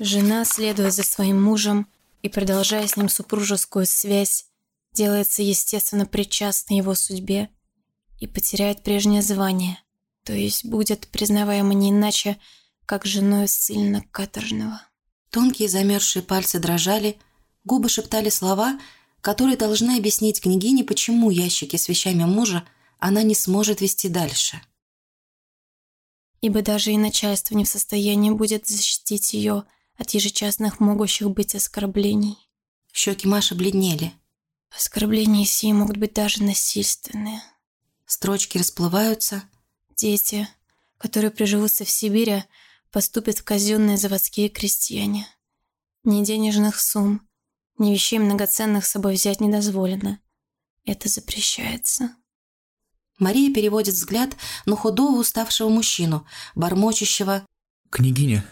Жена, следуя за своим мужем и продолжая с ним супружескую связь, делается естественно причастной его судьбе и потеряет прежнее звание, то есть будет признаваема не иначе, как женой ссыльно каторжного. Тонкие замерзшие пальцы дрожали, губы шептали слова, которые должны объяснить княгине, почему ящики с вещами мужа она не сможет вести дальше. Ибо даже и начальство не в состоянии будет защитить ее от ежечасных могущих быть оскорблений. Щеки Маши бледнели. Оскорбления сии могут быть даже насильственные. Строчки расплываются. Дети, которые приживутся в Сибири, поступят в казенные заводские крестьяне. Ни денежных сумм, ни вещей многоценных с собой взять не дозволено. Это запрещается. Мария переводит взгляд на худого уставшего мужчину, бормочущего «Княгиня,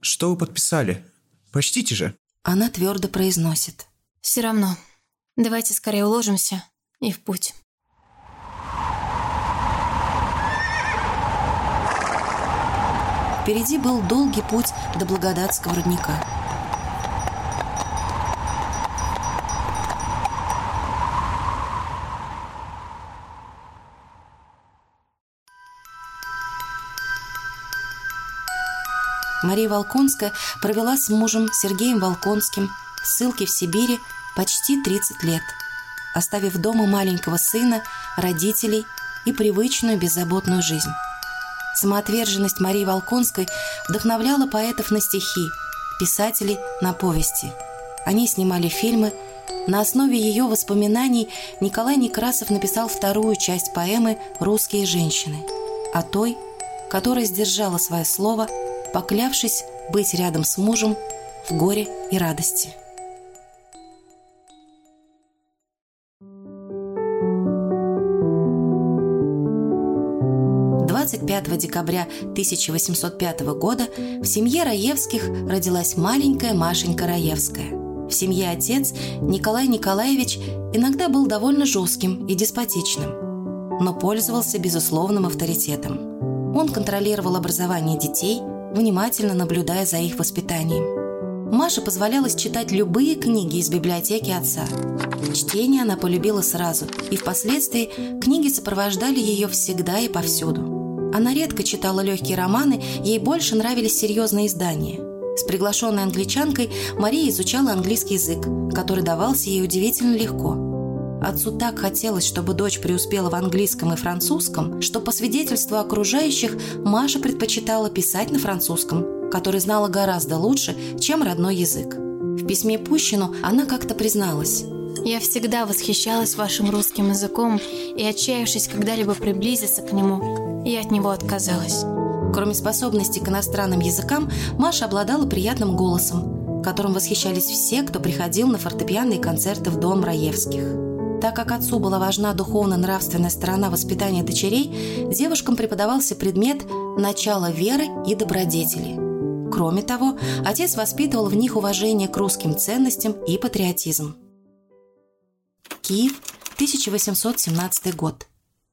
что вы подписали? Почтите же!» Она твердо произносит. «Все равно. Давайте скорее уложимся и в путь». Впереди был долгий путь до Благодатского рудника. Мария Волконская провела с мужем Сергеем Волконским в ссылке в Сибири почти 30 лет, оставив дома маленького сына, родителей и привычную беззаботную жизнь. Самоотверженность Марии Волконской вдохновляла поэтов на стихи, писателей на повести. Они снимали фильмы. На основе ее воспоминаний Николай Некрасов написал вторую часть поэмы «Русские женщины» о той, которая сдержала свое слово, поклявшись быть рядом с мужем в горе и радости. 25 декабря 1805 года в семье Раевских родилась маленькая Машенька Раевская. В семье отец Николай Николаевич иногда был довольно жестким и деспотичным, но пользовался безусловным авторитетом. Он контролировал образование детей, внимательно наблюдая за их воспитанием. Маше позволялось читать любые книги из библиотеки отца. Чтение она полюбила сразу, и впоследствии книги сопровождали ее всегда и повсюду. Она редко читала легкие романы, ей больше нравились серьезные издания. С приглашенной англичанкой Мария изучала английский язык, который давался ей удивительно легко. Отцу так хотелось, чтобы дочь преуспела в английском и французском, что по свидетельству окружающих Маша предпочитала писать на французском, который знала гораздо лучше, чем родной язык. В письме Пущину она как-то призналась. «Я всегда восхищалась вашим русским языком и, отчаявшись когда-либо приблизиться к нему, и от него отказалась. Кроме способности к иностранным языкам, Маша обладала приятным голосом, которым восхищались все, кто приходил на фортепианные концерты в дом Раевских. Так как отцу была важна духовно-нравственная сторона воспитания дочерей, девушкам преподавался предмет «Начало веры и добродетели». Кроме того, отец воспитывал в них уважение к русским ценностям и патриотизм. Киев, 1817 год.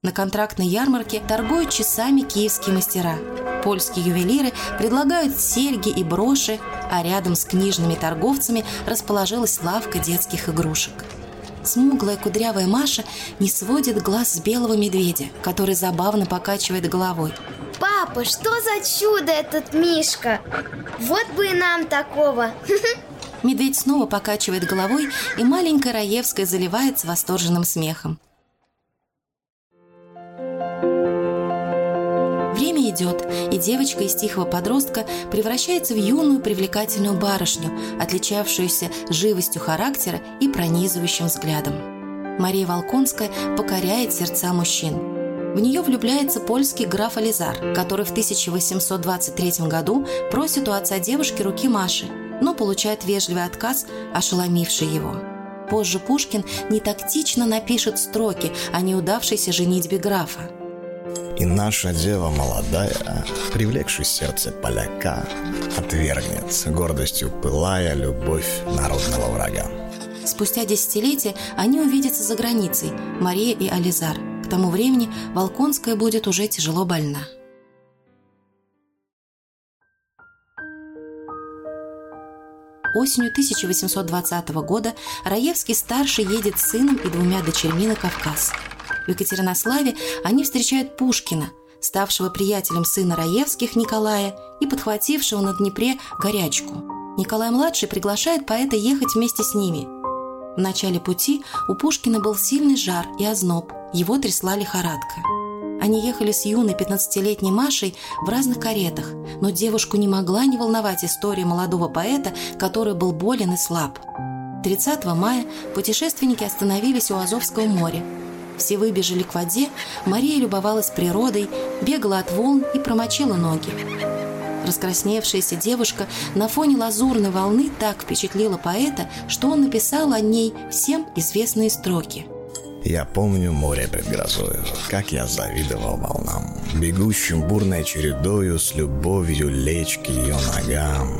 На контрактной ярмарке торгуют часами киевские мастера. Польские ювелиры предлагают серьги и броши, а рядом с книжными торговцами расположилась лавка детских игрушек. Смуглая кудрявая Маша не сводит глаз с белого медведя, который забавно покачивает головой. Папа, что за чудо этот Мишка? Вот бы и нам такого. Медведь снова покачивает головой, и маленькая Раевская заливается восторженным смехом. Идет, и девочка из тихого подростка превращается в юную привлекательную барышню, отличавшуюся живостью характера и пронизывающим взглядом. Мария Волконская покоряет сердца мужчин. В нее влюбляется польский граф Ализар, который в 1823 году просит у отца девушки руки Маши, но получает вежливый отказ, ошеломивший его. Позже Пушкин нетактично напишет строки о неудавшейся женитьбе графа. И наша дева молодая, привлекший сердце поляка, отвергнет, гордостью пылая любовь народного врага. Спустя десятилетия они увидятся за границей, Мария и Ализар. К тому времени Волконская будет уже тяжело больна. Осенью 1820 года Раевский-старший едет с сыном и двумя дочерьми на Кавказ. В Екатеринославе они встречают Пушкина, ставшего приятелем сына Раевских Николая и подхватившего на Днепре горячку. Николай-младший приглашает поэта ехать вместе с ними. В начале пути у Пушкина был сильный жар и озноб, его трясла лихорадка. Они ехали с юной 15-летней Машей в разных каретах, но девушку не могла не волновать история молодого поэта, который был болен и слаб. 30 мая путешественники остановились у Азовского моря. Все выбежали к воде, Мария любовалась природой, бегала от волн и промочила ноги. Раскрасневшаяся девушка на фоне лазурной волны так впечатлила поэта, что он написал о ней всем известные строки – я помню море пред грозою, как я завидовал волнам, Бегущим бурной чередою с любовью лечь к ее ногам.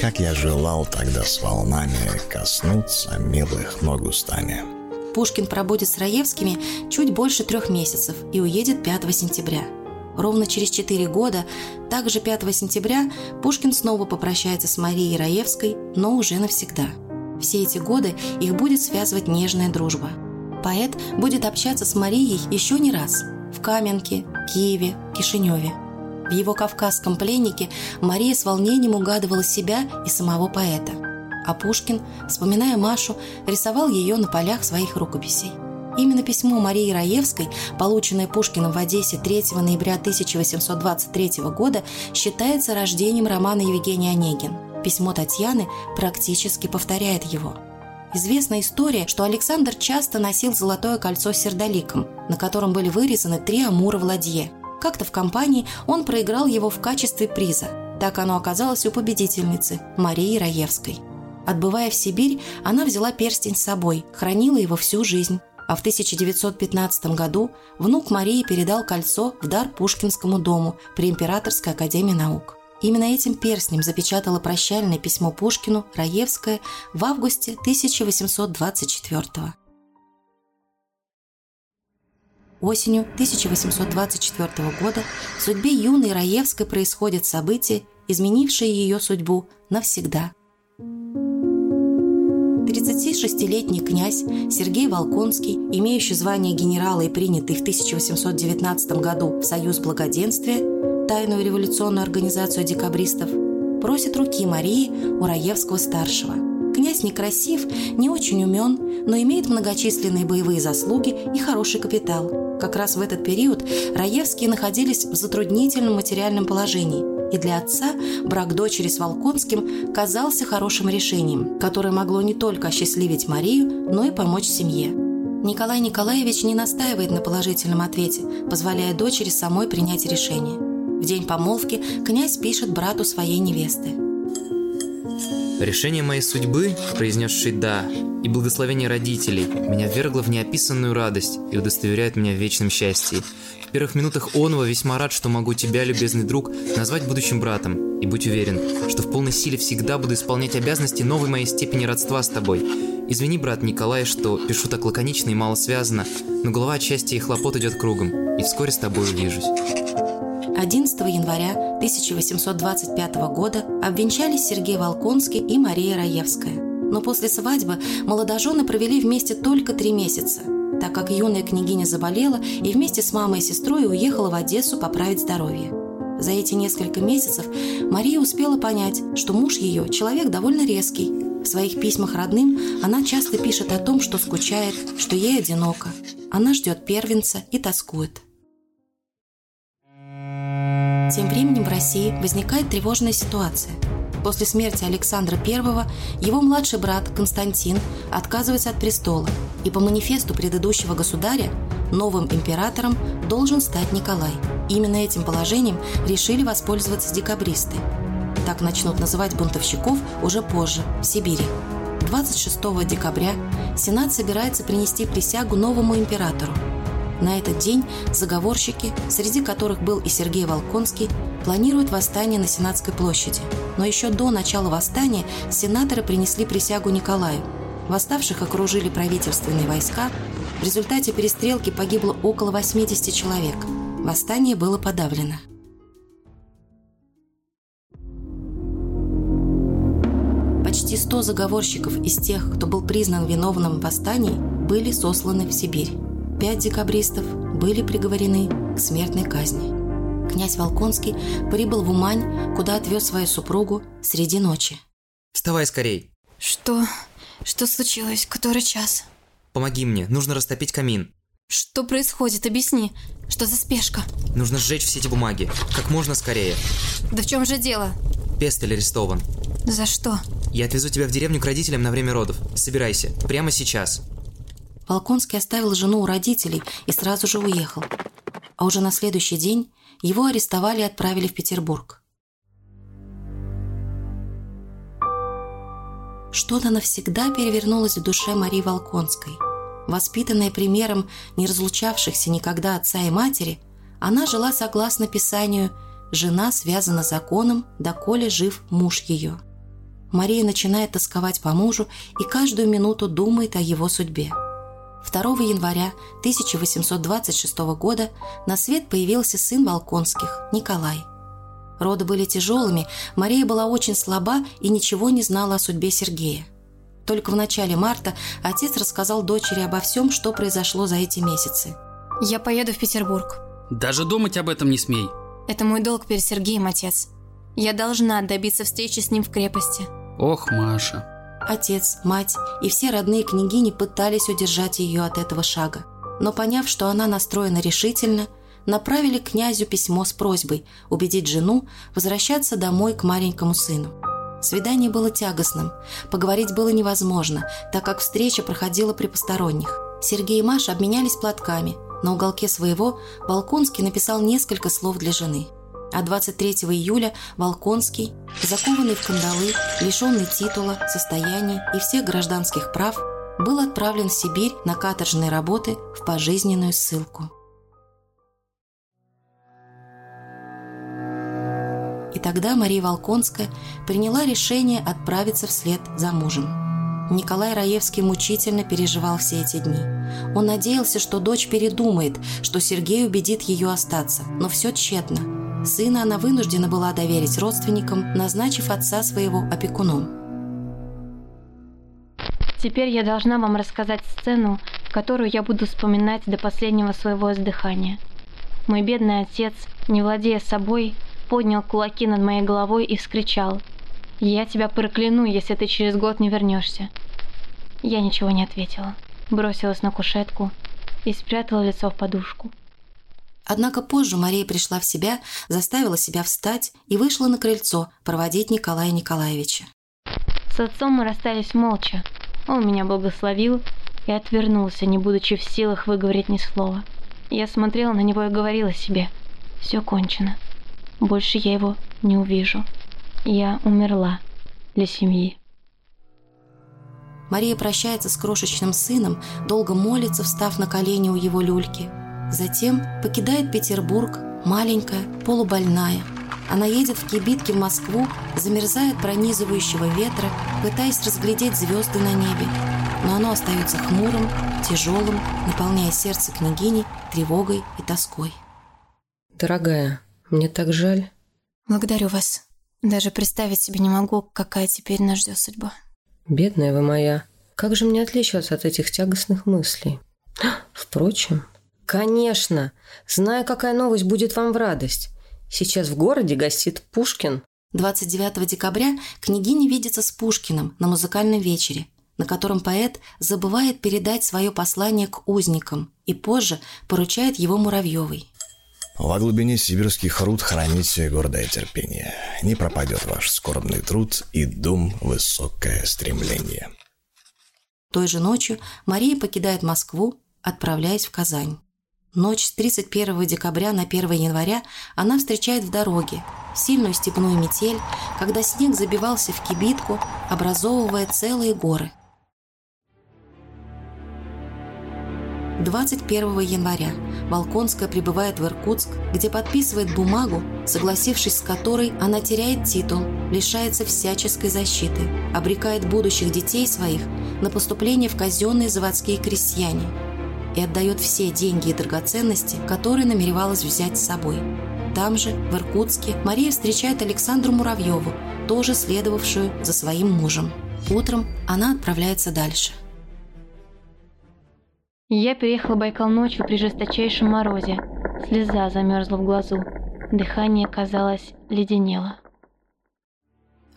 Как я желал тогда с волнами коснуться милых ног устами. Пушкин пробудет с Раевскими чуть больше трех месяцев и уедет 5 сентября. Ровно через четыре года, также 5 сентября, Пушкин снова попрощается с Марией Раевской, но уже навсегда. Все эти годы их будет связывать нежная дружба – поэт будет общаться с Марией еще не раз в Каменке, Киеве, Кишиневе. В его кавказском пленнике Мария с волнением угадывала себя и самого поэта. А Пушкин, вспоминая Машу, рисовал ее на полях своих рукописей. Именно письмо Марии Раевской, полученное Пушкиным в Одессе 3 ноября 1823 года, считается рождением романа Евгений Онегин. Письмо Татьяны практически повторяет его – Известна история, что Александр часто носил золотое кольцо с сердоликом, на котором были вырезаны три амура в ладье. Как-то в компании он проиграл его в качестве приза. Так оно оказалось у победительницы, Марии Раевской. Отбывая в Сибирь, она взяла перстень с собой, хранила его всю жизнь. А в 1915 году внук Марии передал кольцо в дар Пушкинскому дому при Императорской академии наук. Именно этим перстнем запечатала прощальное письмо Пушкину Раевская в августе 1824 года. Осенью 1824 года в судьбе юной Раевской происходят события, изменившие ее судьбу навсегда. 36-летний князь Сергей Волконский, имеющий звание генерала и принятый в 1819 году в Союз Благоденствия, тайную революционную организацию декабристов, просит руки Марии у Раевского-старшего. Князь некрасив, не очень умен, но имеет многочисленные боевые заслуги и хороший капитал. Как раз в этот период Раевские находились в затруднительном материальном положении, и для отца брак дочери с Волконским казался хорошим решением, которое могло не только осчастливить Марию, но и помочь семье. Николай Николаевич не настаивает на положительном ответе, позволяя дочери самой принять решение. В день помолвки князь пишет брату своей невесты. Решение моей судьбы, произнесший «да», и благословение родителей меня ввергло в неописанную радость и удостоверяет меня в вечном счастье. В первых минутах онова весьма рад, что могу тебя, любезный друг, назвать будущим братом, и будь уверен, что в полной силе всегда буду исполнять обязанности новой моей степени родства с тобой. Извини, брат Николай, что пишу так лаконично и мало связано, но голова от счастья и хлопот идет кругом, и вскоре с тобой увижусь. 11 января 1825 года обвенчались Сергей Волконский и Мария Раевская. Но после свадьбы молодожены провели вместе только три месяца, так как юная княгиня заболела и вместе с мамой и сестрой уехала в Одессу поправить здоровье. За эти несколько месяцев Мария успела понять, что муж ее – человек довольно резкий. В своих письмах родным она часто пишет о том, что скучает, что ей одиноко. Она ждет первенца и тоскует. Тем временем в России возникает тревожная ситуация. После смерти Александра I его младший брат Константин отказывается от престола, и по манифесту предыдущего государя новым императором должен стать Николай. Именно этим положением решили воспользоваться декабристы. Так начнут называть бунтовщиков уже позже, в Сибири. 26 декабря Сенат собирается принести присягу новому императору – на этот день заговорщики, среди которых был и Сергей Волконский, планируют восстание на Сенатской площади. Но еще до начала восстания сенаторы принесли присягу Николаю. Восставших окружили правительственные войска. В результате перестрелки погибло около 80 человек. Восстание было подавлено. почти 100 заговорщиков из тех, кто был признан виновным в восстании, были сосланы в Сибирь. Пять декабристов были приговорены к смертной казни. Князь Волконский прибыл в Умань, куда отвез свою супругу среди ночи. Вставай скорей. Что? Что случилось? Который час? Помоги мне, нужно растопить камин. Что происходит? Объясни. Что за спешка? Нужно сжечь все эти бумаги. Как можно скорее. Да в чем же дело? Пестель арестован. За что? Я отвезу тебя в деревню к родителям на время родов. Собирайся. Прямо сейчас. Волконский оставил жену у родителей и сразу же уехал. А уже на следующий день его арестовали и отправили в Петербург. Что-то навсегда перевернулось в душе Марии Волконской. Воспитанная примером не разлучавшихся никогда отца и матери, она жила согласно Писанию «Жена связана законом, доколе жив муж ее». Мария начинает тосковать по мужу и каждую минуту думает о его судьбе. 2 января 1826 года на свет появился сын Волконских, Николай. Роды были тяжелыми, Мария была очень слаба и ничего не знала о судьбе Сергея. Только в начале марта отец рассказал дочери обо всем, что произошло за эти месяцы. Я поеду в Петербург. Даже думать об этом не смей. Это мой долг перед Сергеем, отец. Я должна добиться встречи с ним в крепости. Ох, Маша. Отец, мать и все родные княгини пытались удержать ее от этого шага. Но поняв, что она настроена решительно, направили князю письмо с просьбой убедить жену возвращаться домой к маленькому сыну. Свидание было тягостным. Поговорить было невозможно, так как встреча проходила при посторонних. Сергей и Маша обменялись платками. На уголке своего Волконский написал несколько слов для жены. А 23 июля Волконский, закованный в кандалы, лишенный титула, состояния и всех гражданских прав, был отправлен в Сибирь на каторжные работы в пожизненную ссылку. И тогда Мария Волконская приняла решение отправиться вслед за мужем. Николай Раевский мучительно переживал все эти дни. Он надеялся, что дочь передумает, что Сергей убедит ее остаться, но все тщетно. Сына она вынуждена была доверить родственникам, назначив отца своего опекуном. Теперь я должна вам рассказать сцену, которую я буду вспоминать до последнего своего издыхания. Мой бедный отец, не владея собой, поднял кулаки над моей головой и вскричал. «Я тебя прокляну, если ты через год не вернешься». Я ничего не ответила. Бросилась на кушетку и спрятала лицо в подушку. Однако позже Мария пришла в себя, заставила себя встать и вышла на крыльцо проводить Николая Николаевича. С отцом мы расстались молча. Он меня благословил и отвернулся, не будучи в силах выговорить ни слова. Я смотрела на него и говорила себе, все кончено. Больше я его не увижу. Я умерла для семьи. Мария прощается с крошечным сыном, долго молится, встав на колени у его люльки. Затем покидает Петербург, маленькая, полубольная. Она едет в кибитке в Москву, замерзает пронизывающего ветра, пытаясь разглядеть звезды на небе. Но оно остается хмурым, тяжелым, наполняя сердце княгини тревогой и тоской. Дорогая, мне так жаль. Благодарю вас. Даже представить себе не могу, какая теперь нас ждет судьба. Бедная вы моя. Как же мне отличаться от этих тягостных мыслей? Впрочем, конечно, знаю, какая новость будет вам в радость. Сейчас в городе гостит Пушкин. 29 декабря княгиня видится с Пушкиным на музыкальном вечере, на котором поэт забывает передать свое послание к узникам и позже поручает его Муравьевой. Во глубине сибирских руд храните гордое терпение. Не пропадет ваш скорбный труд и дум высокое стремление. Той же ночью Мария покидает Москву, отправляясь в Казань. Ночь с 31 декабря на 1 января она встречает в дороге, сильную степную метель, когда снег забивался в кибитку, образовывая целые горы. 21 января Волконская прибывает в Иркутск, где подписывает бумагу, согласившись с которой она теряет титул, лишается всяческой защиты, обрекает будущих детей своих на поступление в казенные заводские крестьяне и отдает все деньги и драгоценности, которые намеревалась взять с собой. Там же, в Иркутске, Мария встречает Александру Муравьеву, тоже следовавшую за своим мужем. Утром она отправляется дальше. Я переехала Байкал ночью при жесточайшем морозе. Слеза замерзла в глазу. Дыхание, казалось, леденело.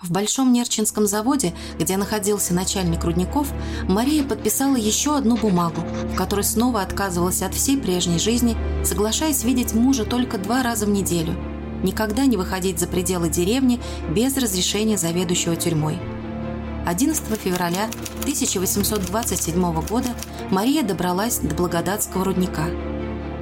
В Большом Нерчинском заводе, где находился начальник рудников, Мария подписала еще одну бумагу, в которой снова отказывалась от всей прежней жизни, соглашаясь видеть мужа только два раза в неделю, никогда не выходить за пределы деревни без разрешения заведующего тюрьмой. 11 февраля 1827 года Мария добралась до Благодатского рудника.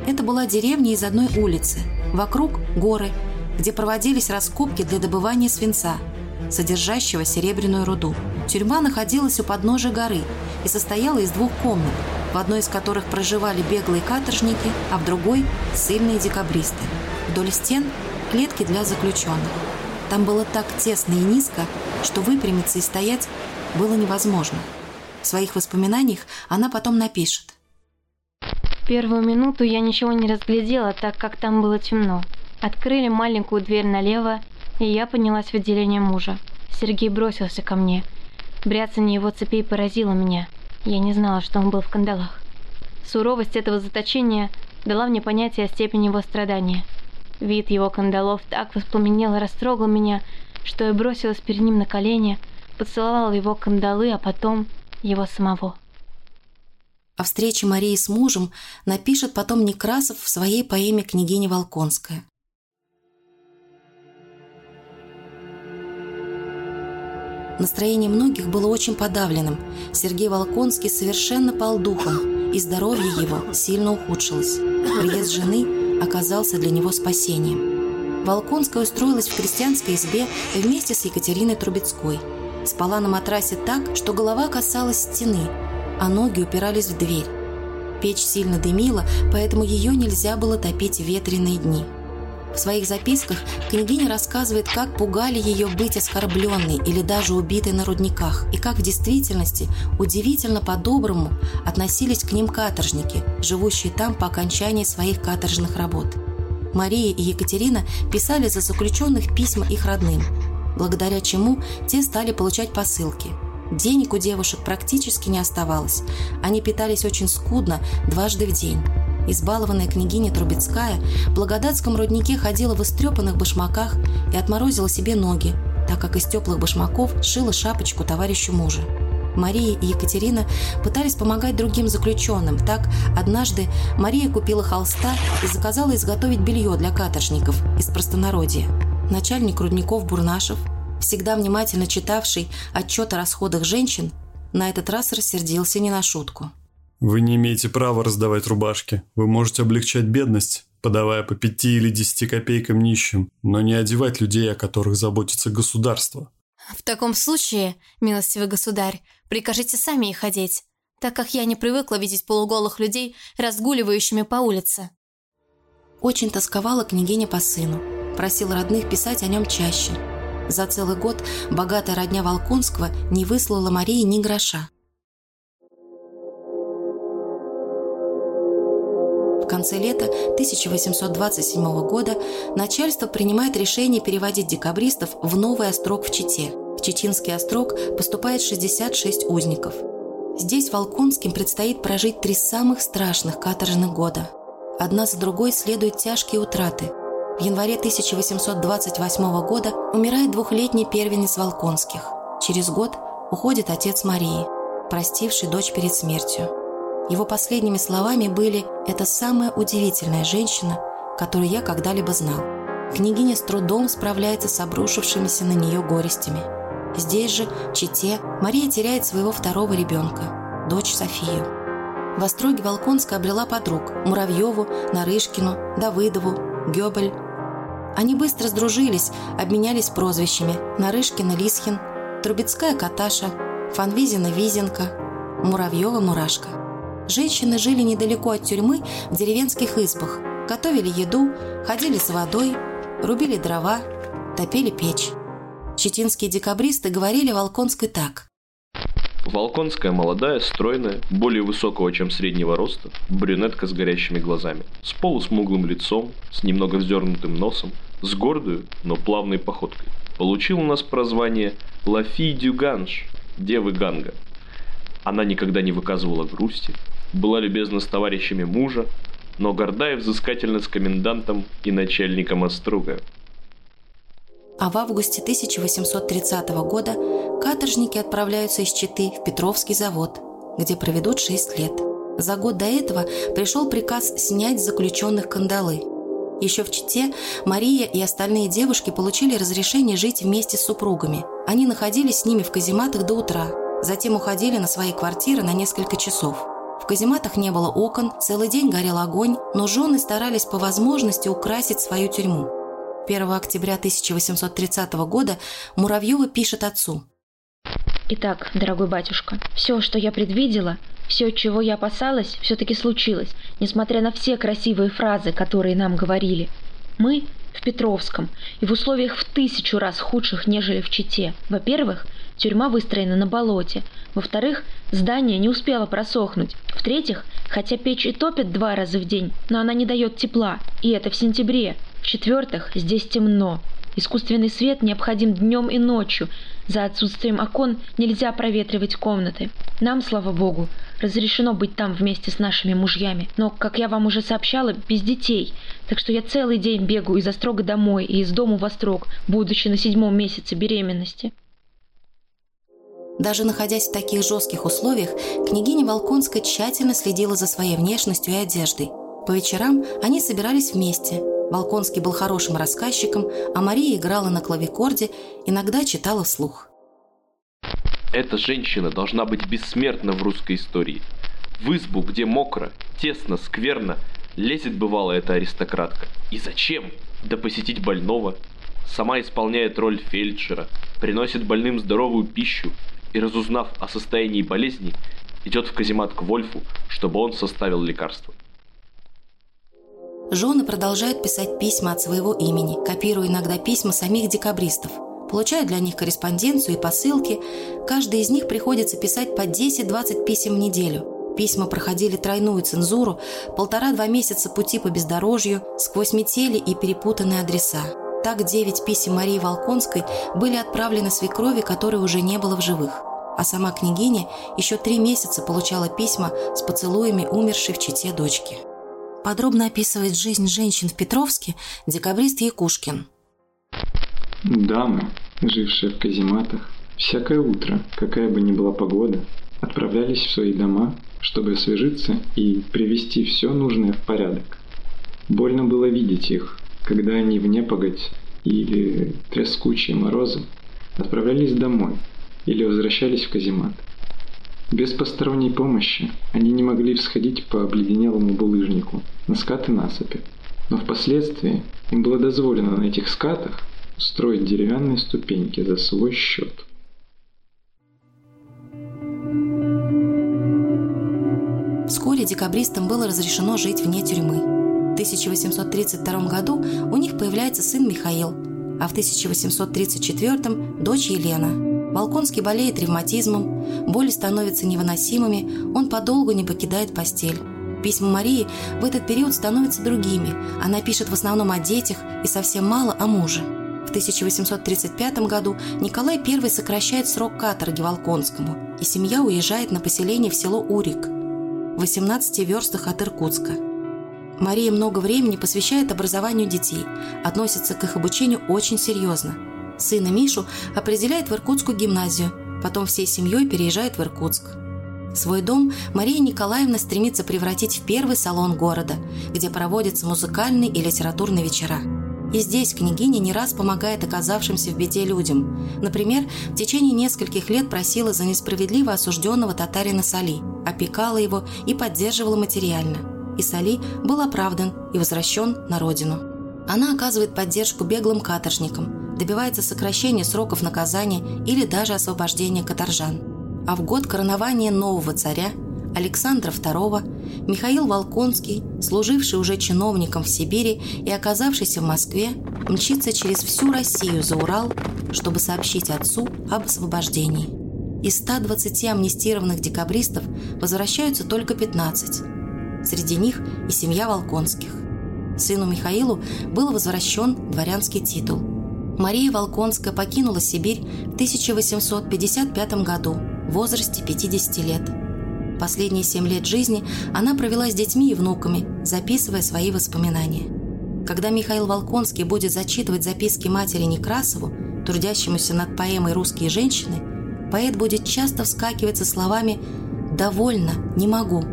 Это была деревня из одной улицы, вокруг – горы, где проводились раскопки для добывания свинца – содержащего серебряную руду. Тюрьма находилась у подножия горы и состояла из двух комнат, в одной из которых проживали беглые каторжники, а в другой – ссыльные декабристы. Вдоль стен – клетки для заключенных. Там было так тесно и низко, что выпрямиться и стоять было невозможно. В своих воспоминаниях она потом напишет. Первую минуту я ничего не разглядела, так как там было темно. Открыли маленькую дверь налево, и я поднялась в отделение мужа. Сергей бросился ко мне. Бряцание его цепей поразило меня. Я не знала, что он был в кандалах. Суровость этого заточения дала мне понятие о степени его страдания. Вид его кандалов так воспламенел и растрогал меня, что я бросилась перед ним на колени, поцеловала его кандалы, а потом его самого. О встрече Марии с мужем напишет потом Некрасов в своей поэме «Княгиня Волконская». Настроение многих было очень подавленным. Сергей Волконский совершенно пал духом, и здоровье его сильно ухудшилось. Приезд жены оказался для него спасением. Волконская устроилась в крестьянской избе вместе с Екатериной Трубецкой. Спала на матрасе так, что голова касалась стены, а ноги упирались в дверь. Печь сильно дымила, поэтому ее нельзя было топить в ветреные дни. В своих записках княгиня рассказывает, как пугали ее быть оскорбленной или даже убитой на рудниках, и как в действительности удивительно по-доброму относились к ним каторжники, живущие там по окончании своих каторжных работ. Мария и Екатерина писали за заключенных письма их родным, благодаря чему те стали получать посылки. Денег у девушек практически не оставалось, они питались очень скудно дважды в день. Избалованная княгиня Трубецкая в Благодатском руднике ходила в истрепанных башмаках и отморозила себе ноги, так как из теплых башмаков шила шапочку товарищу мужа. Мария и Екатерина пытались помогать другим заключенным. Так, однажды Мария купила холста и заказала изготовить белье для каторжников из простонародья. Начальник рудников Бурнашев, всегда внимательно читавший отчет о расходах женщин, на этот раз рассердился не на шутку. Вы не имеете права раздавать рубашки. Вы можете облегчать бедность, подавая по пяти или десяти копейкам нищим, но не одевать людей, о которых заботится государство. В таком случае, милостивый государь, прикажите сами их одеть, так как я не привыкла видеть полуголых людей, разгуливающими по улице. Очень тосковала княгиня по сыну, просила родных писать о нем чаще. За целый год богатая родня Волконского не выслала Марии ни гроша. В конце лета 1827 года начальство принимает решение переводить декабристов в новый острог в Чите. В Чечинский острог поступает 66 узников. Здесь Волконским предстоит прожить три самых страшных каторжных года. Одна за другой следуют тяжкие утраты. В январе 1828 года умирает двухлетний первенец Волконских. Через год уходит отец Марии, простивший дочь перед смертью. Его последними словами были «Это самая удивительная женщина, которую я когда-либо знал». Княгиня с трудом справляется с обрушившимися на нее горестями. Здесь же, в Чите, Мария теряет своего второго ребенка, дочь Софию. В Остроге Волконская обрела подруг – Муравьеву, Нарышкину, Давыдову, Гёбель. Они быстро сдружились, обменялись прозвищами – Нарышкина – Лисхин, Трубецкая – Каташа, Фанвизина – Визенко, Муравьева – Мурашка – Женщины жили недалеко от тюрьмы в деревенских избах, готовили еду, ходили с водой, рубили дрова, топили печь. Читинские декабристы говорили Волконской так. Волконская молодая, стройная, более высокого, чем среднего роста, брюнетка с горящими глазами, с полусмуглым лицом, с немного вздернутым носом, с гордую, но плавной походкой. Получил у нас прозвание «Лафи Дюганш», девы Ганга. Она никогда не выказывала грусти, была любезна с товарищами мужа, но горда и взыскательна с комендантом и начальником Оструга. А в августе 1830 года каторжники отправляются из Читы в Петровский завод, где проведут 6 лет. За год до этого пришел приказ снять с заключенных кандалы. Еще в Чите Мария и остальные девушки получили разрешение жить вместе с супругами. Они находились с ними в казематах до утра, затем уходили на свои квартиры на несколько часов. В казематах не было окон, целый день горел огонь, но жены старались по возможности украсить свою тюрьму. 1 октября 1830 года Муравьева пишет отцу. «Итак, дорогой батюшка, все, что я предвидела, все, чего я опасалась, все-таки случилось, несмотря на все красивые фразы, которые нам говорили. Мы в Петровском и в условиях в тысячу раз худших, нежели в Чите. Во-первых, тюрьма выстроена на болоте. Во-вторых, здание не успело просохнуть. В-третьих, хотя печь и топит два раза в день, но она не дает тепла, и это в сентябре. В-четвертых, здесь темно. Искусственный свет необходим днем и ночью. За отсутствием окон нельзя проветривать комнаты. Нам, слава богу, разрешено быть там вместе с нашими мужьями, но, как я вам уже сообщала, без детей. Так что я целый день бегаю из острога домой и из дома в острог, будучи на седьмом месяце беременности. Даже находясь в таких жестких условиях, княгиня Волконская тщательно следила за своей внешностью и одеждой. По вечерам они собирались вместе. Волконский был хорошим рассказчиком, а Мария играла на клавикорде, иногда читала вслух. Эта женщина должна быть бессмертна в русской истории. В избу, где мокро, тесно, скверно, лезет бывало эта аристократка. И зачем? Да посетить больного. Сама исполняет роль фельдшера, приносит больным здоровую пищу и, разузнав о состоянии болезни, идет в каземат к Вольфу, чтобы он составил лекарство. Жены продолжают писать письма от своего имени, копируя иногда письма самих декабристов – получают для них корреспонденцию и посылки. Каждый из них приходится писать по 10-20 писем в неделю. Письма проходили тройную цензуру, полтора-два месяца пути по бездорожью, сквозь метели и перепутанные адреса. Так девять писем Марии Волконской были отправлены свекрови, которой уже не было в живых. А сама княгиня еще три месяца получала письма с поцелуями умершей в чете дочки. Подробно описывает жизнь женщин в Петровске декабрист Якушкин. Дамы, жившие в казематах, всякое утро, какая бы ни была погода, отправлялись в свои дома, чтобы освежиться и привести все нужное в порядок. Больно было видеть их, когда они в непогодь или трескучие морозы отправлялись домой или возвращались в каземат. Без посторонней помощи они не могли всходить по обледенелому булыжнику на скаты насыпи, но впоследствии им было дозволено на этих скатах строить деревянные ступеньки за свой счет. Вскоре декабристам было разрешено жить вне тюрьмы. В 1832 году у них появляется сын Михаил, а в 1834 – дочь Елена. Волконский болеет ревматизмом, боли становятся невыносимыми, он подолгу не покидает постель. Письма Марии в этот период становятся другими. Она пишет в основном о детях и совсем мало о муже. В 1835 году Николай I сокращает срок каторги Волконскому, и семья уезжает на поселение в село Урик, в 18 верстах от Иркутска. Мария много времени посвящает образованию детей, относится к их обучению очень серьезно. Сына Мишу определяет в Иркутскую гимназию, потом всей семьей переезжает в Иркутск. Свой дом Мария Николаевна стремится превратить в первый салон города, где проводятся музыкальные и литературные вечера. И здесь княгиня не раз помогает оказавшимся в беде людям. Например, в течение нескольких лет просила за несправедливо осужденного татарина Сали, опекала его и поддерживала материально. И Сали был оправдан и возвращен на родину. Она оказывает поддержку беглым каторжникам, добивается сокращения сроков наказания или даже освобождения каторжан. А в год коронования нового царя Александра II, Михаил Волконский, служивший уже чиновником в Сибири и оказавшийся в Москве, мчится через всю Россию за Урал, чтобы сообщить отцу об освобождении. Из 120 амнистированных декабристов возвращаются только 15. Среди них и семья Волконских. Сыну Михаилу был возвращен дворянский титул. Мария Волконская покинула Сибирь в 1855 году в возрасте 50 лет. Последние семь лет жизни она провела с детьми и внуками, записывая свои воспоминания. Когда Михаил Волконский будет зачитывать записки матери Некрасову, трудящемуся над поэмой «Русские женщины», поэт будет часто вскакивать со словами «довольно, не могу»,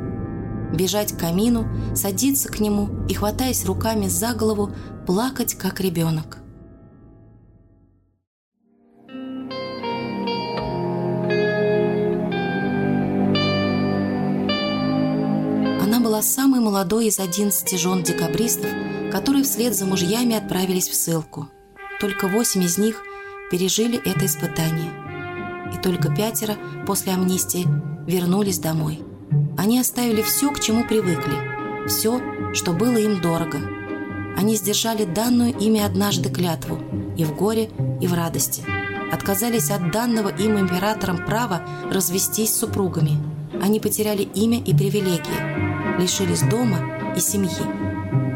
бежать к камину, садиться к нему и, хватаясь руками за голову, плакать, как ребенок. Она была самой молодой из 11 жен декабристов, которые вслед за мужьями отправились в ссылку. Только восемь из них пережили это испытание. И только пятеро после амнистии вернулись домой. Они оставили все, к чему привыкли, все, что было им дорого. Они сдержали данную ими однажды клятву и в горе, и в радости. Отказались от данного им императором права развестись с супругами. Они потеряли имя и привилегии, лишились дома и семьи.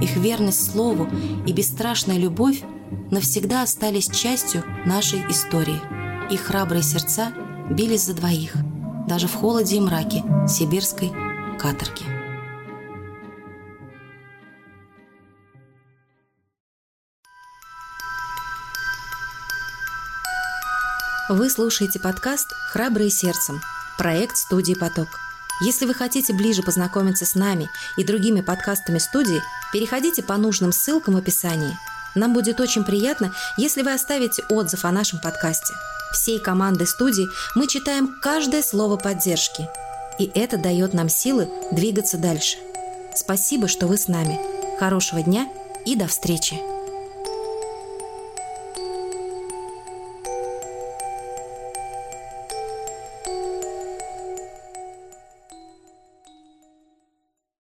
Их верность слову и бесстрашная любовь навсегда остались частью нашей истории. Их храбрые сердца бились за двоих – даже в холоде и мраке сибирской каторги. Вы слушаете подкаст «Храбрые сердцем» – проект студии «Поток». Если вы хотите ближе познакомиться с нами и другими подкастами студии, переходите по нужным ссылкам в описании. Нам будет очень приятно, если вы оставите отзыв о нашем подкасте – всей команды студии мы читаем каждое слово поддержки. И это дает нам силы двигаться дальше. Спасибо, что вы с нами. Хорошего дня и до встречи!